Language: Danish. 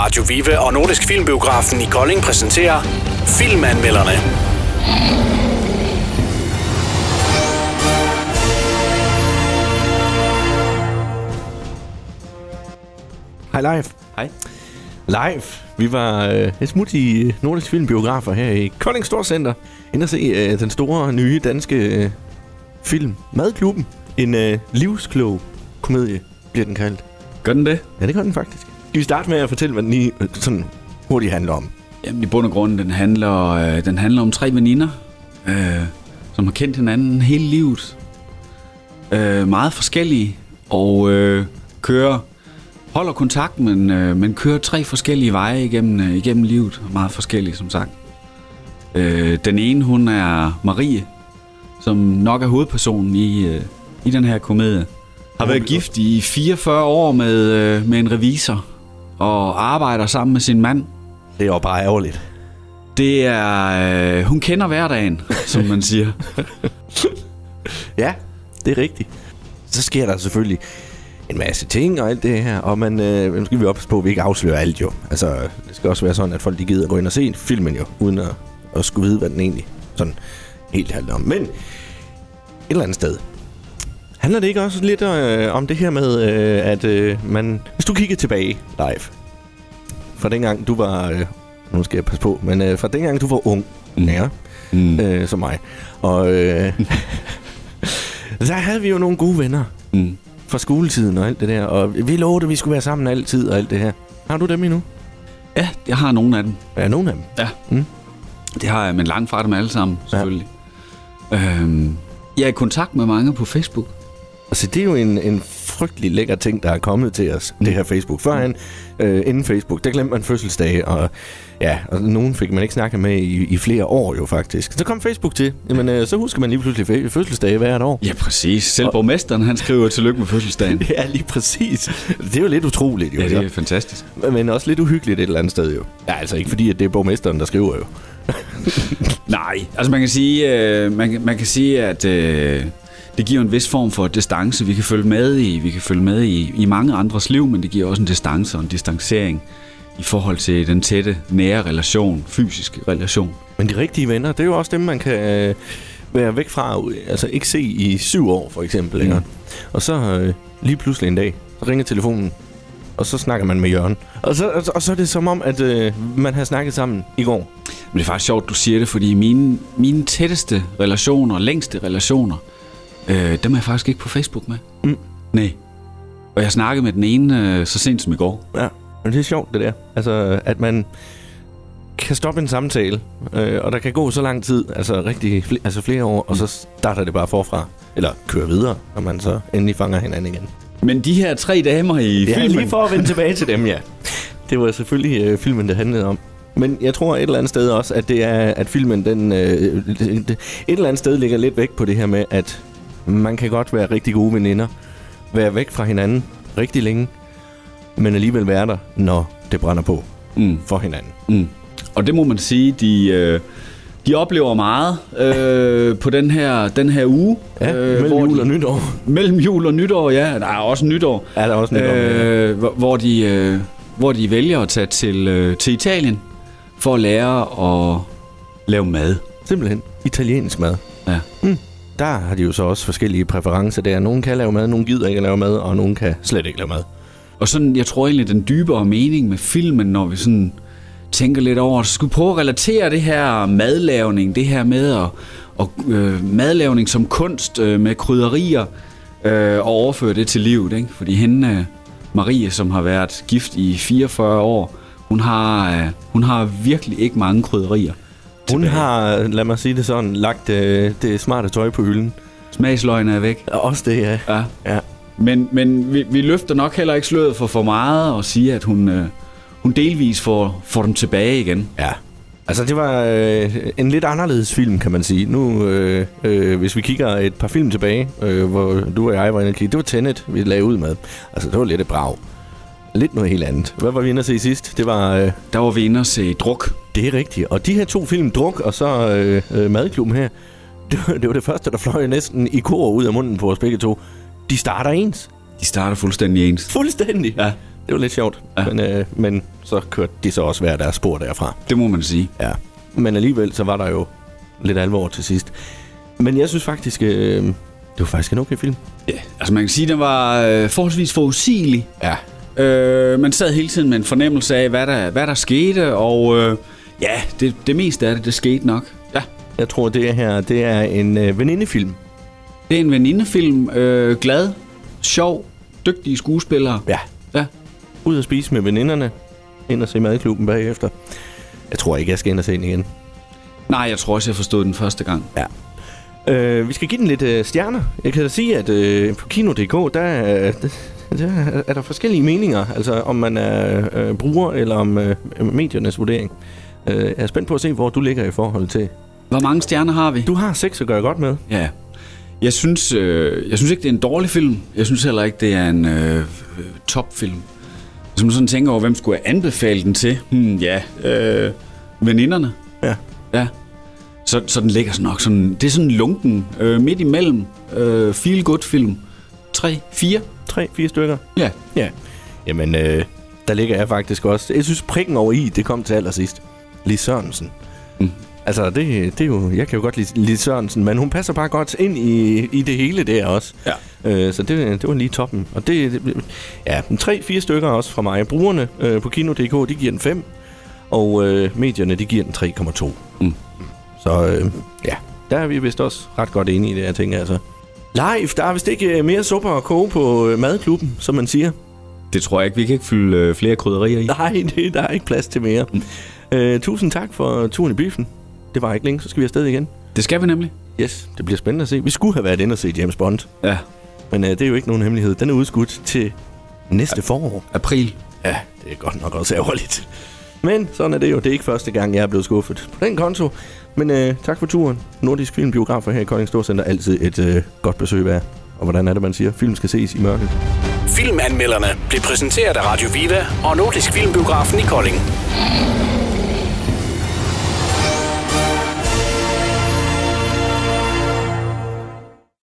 Radio Vive og Nordisk Filmbiografen i Kolding præsenterer Filmanmelderne. Hej live. Hej. Live. Vi var øh, et smut i Nordisk Filmbiografer her i Kolding Storcenter. Ind og se øh, den store, nye danske øh, film Madklubben. En øh, livsklog komedie, bliver den kaldt. Gør den det? Ja, det gør den faktisk. Skal vi starte med at fortælle, hvad den lige øh, sådan hurtigt handler om? Jamen i bund og grund, den handler, øh, den handler om tre veninder, øh, som har kendt hinanden hele livet. Øh, meget forskellige, og øh, kører, holder kontakt, men, øh, men kører tre forskellige veje igennem, øh, igennem livet. Meget forskellige, som sagt. Øh, den ene, hun er Marie, som nok er hovedpersonen i, øh, i den her komedie. Har været gift i 44 år med, øh, med en revisor, og arbejder sammen med sin mand. Det er jo bare ærgerligt. Det er... Øh, hun kender hverdagen, som man siger. Ja, det er rigtigt. Så sker der selvfølgelig en masse ting og alt det her, og man, øh, nu skal vi op på, at vi ikke afslører alt jo. Altså, det skal også være sådan, at folk de gider at gå ind og se filmen jo, uden at, at skulle vide, hvad den egentlig sådan helt handler om. Men et eller andet sted, handler det ikke også lidt øh, om det her med, øh, at øh, man... Hvis du kigger tilbage live, fra dengang du var... Øh, nu skal jeg passe på, men øh, fra dengang du var ung, ja, Mm. øh, som mig, og øh, der havde vi jo nogle gode venner Mm. fra skoletiden og alt det der, og vi lovede, at vi skulle være sammen altid og alt det her. Har du dem endnu? Ja, jeg har nogle af dem. Ja, nogle af dem. Ja. Mm. Det har jeg, men langt fra dem alle sammen, selvfølgelig. Ja. Øhm, jeg er i kontakt med mange på Facebook. Altså, det er jo en, en frygtelig lækker ting, der er kommet til os, mm. det her Facebook. Førhen, øh, inden Facebook, der glemte man fødselsdage, og ja, og nogen fik man ikke snakket med i, i flere år jo faktisk. Så kom Facebook til, jamen øh, så husker man lige pludselig fø- fødselsdage hvert år. Ja, præcis. Selv borgmesteren, han skriver tillykke med fødselsdagen. Ja, lige præcis. Det er jo lidt utroligt, jo. Ja, det så. er fantastisk. Men også lidt uhyggeligt et eller andet sted, jo. Ja, altså ikke fordi, at det er borgmesteren, der skriver jo. Nej, altså man kan sige, øh, man, kan- man kan sige at øh, det giver en vis form for distance, vi kan følge med i. Vi kan følge med i, i mange andres liv, men det giver også en distance og en distancering i forhold til den tætte, nære relation, fysiske relation. Men de rigtige venner, det er jo også dem, man kan øh, være væk fra, altså ikke se i syv år for eksempel. Mm. Mm. Og så øh, lige pludselig en dag, så ringer telefonen, og så snakker man med Jørgen. Og så, og, og så er det som om, at øh, man har snakket sammen i går. Men det er faktisk sjovt, du siger det, fordi mine, mine tætteste relationer, længste relationer, øh, dem er jeg faktisk ikke på Facebook med. Mm. Nej. Og jeg snakkede med den ene øh, så sent som i går. Ja, men det er sjovt det der. Altså, at man kan stoppe en samtale, øh, og der kan gå så lang tid, altså rigtig fl- altså flere år, og så starter det bare forfra. Eller kører videre, når man så endelig fanger hinanden igen. Men de her tre damer i Ja, filmen... lige for at vende tilbage til dem, ja. Det var selvfølgelig øh, filmen, det handlede om. Men jeg tror et eller andet sted også, at det er, at filmen, den, øh, et eller andet sted ligger lidt væk på det her med, at man kan godt være rigtig gode veninder, være væk fra hinanden rigtig længe, men alligevel være der, når det brænder på Mm. for hinanden. Mm. Og det må man sige, de, øh, de oplever meget øh, på den her, den her uge. Ja, øh, mellem jul de, og nytår. Mellem jul og nytår, ja. Der er også nytår. Er der også nytår? Øh, hvor, hvor, de, øh, hvor de vælger at tage til, øh, til Italien for at lære at lave mad. Simpelthen italiensk mad. Ja. Mm. Der har de jo så også forskellige præferencer der. Nogen kan lave mad, nogen gider ikke at lave mad, og nogen kan slet ikke lave mad. Og sådan, jeg tror egentlig, den dybere mening med filmen, når vi sådan tænker lidt over, så skulle vi prøve at relatere det her madlavning, det her med at, og, øh, madlavning som kunst øh, med krydderier, øh, og overføre det til livet. Ikke? Fordi hende, øh, Marie, som har været gift i 44 år, hun har, øh, hun har virkelig ikke mange krydderier. Hun tilbage. har, lad mig sige det sådan, lagt øh, det smarte tøj på hylden. Smagsløgene er væk. Også det, ja. Ja. ja. Men, men vi, vi løfter nok heller ikke sløret for for meget og siger, at hun, øh, hun delvis får, får dem tilbage igen. Ja. Altså, det var øh, en lidt anderledes film, kan man sige. Nu, øh, øh, hvis vi kigger et par film tilbage, øh, hvor du og jeg var inde og kigge, det var Tenet, vi lagde ud med. Altså, det var lidt et brag. Lidt noget helt andet. Hvad var vi inde at se sidst? Det var... Øh, Der var vi inde og se druk. det er rigtigt. Og de her to film, Druk og så øh, øh, Madklubben her, det var, det var det første, der fløj næsten i kor ud af munden på os begge to. De starter ens. De starter fuldstændig ens. Fuldstændig. Ja. det var lidt sjovt. Ja. Men, øh, men så kørte de så også hver deres spor derfra. Det må man sige. Ja. Men alligevel, så var der jo lidt alvor til sidst. Men jeg synes faktisk, øh, det var faktisk en okay film. Ja, altså man kan sige, at den var øh, forholdsvis forudsigelig. Ja. Øh, man sad hele tiden med en fornemmelse af, hvad der, hvad der skete, og øh, ja, det, det meste af det, det skete nok. Ja. Jeg tror, det her det er en øh, venindefilm. Det er en venindefilm, øh, glad, sjov, dygtige skuespillere. Ja. Ja. Ud at spise med veninderne. Ind og se madklubben bagefter. Jeg tror ikke, jeg skal ind og se den igen. Nej, jeg tror også, jeg forstod den første gang. Ja. Øh, vi skal give den lidt øh, stjerner. Jeg kan da sige, at øh, på Kino.dk, der, er- der er der forskellige meninger. Altså om man er øh, bruger, eller om øh, mediernes vurdering. Øh, jeg er spændt på at se, hvor du ligger i forhold til... Hvor mange stjerner har vi? Du har seks at gøre godt med. Ja. Jeg synes, øh, jeg synes ikke, det er en dårlig film. Jeg synes heller ikke, det er en øh, topfilm. Hvis man sådan tænker over, hvem skulle jeg anbefale den til? Hmm, ja, øh, veninderne. Ja. Ja. Så, så den ligger sådan nok sådan... Det er sådan lunken, øh, midt imellem. Øh, feel good film. 3, 4. Tre, fire stykker. Ja. Ja. Jamen, øh, der ligger jeg faktisk også. Jeg synes, prikken over i, det kom til allersidst. Lis Sørensen. Mm. Altså, det, det er jo... Jeg kan jo godt lide Lis Sørensen, men hun passer bare godt ind i, i det hele der også. Ja. Øh, så det, det var lige toppen. Og det, det ja, en tre, fire stykker også fra mig. Brugerne øh, på Kino.dk, de giver den 5. Og øh, medierne, de giver den 3,2. Mm. Så øh, ja, der er vi vist også ret godt enige i det, jeg tænker altså. Live, der er vist ikke øh, mere suppe at koge på øh, madklubben, som man siger. Det tror jeg ikke. Vi kan ikke fylde øh, flere krydderier i. Nej, det, der er ikke plads til mere. Øh, tusind tak for turen i biffen. Det var ikke længe, så skal vi afsted igen. Det skal vi nemlig. Yes, det bliver spændende at se. Vi skulle have været inde og se James Bond, Ja. men øh, det er jo ikke nogen hemmelighed. Den er udskudt til næste forår. April. Ja, det er godt nok også ærgerligt. Men sådan er det jo. Det er ikke første gang, jeg er blevet skuffet på den konto. Men øh, tak for turen. Nordisk Filmbiografer her i Kolding Storcenter. Altid et øh, godt besøg værd. Og hvordan er det, man siger? Film skal ses i mørket. Filmanmelderne blev præsenteret af Radio Viva og Nordisk Filmbiografen i Kolding.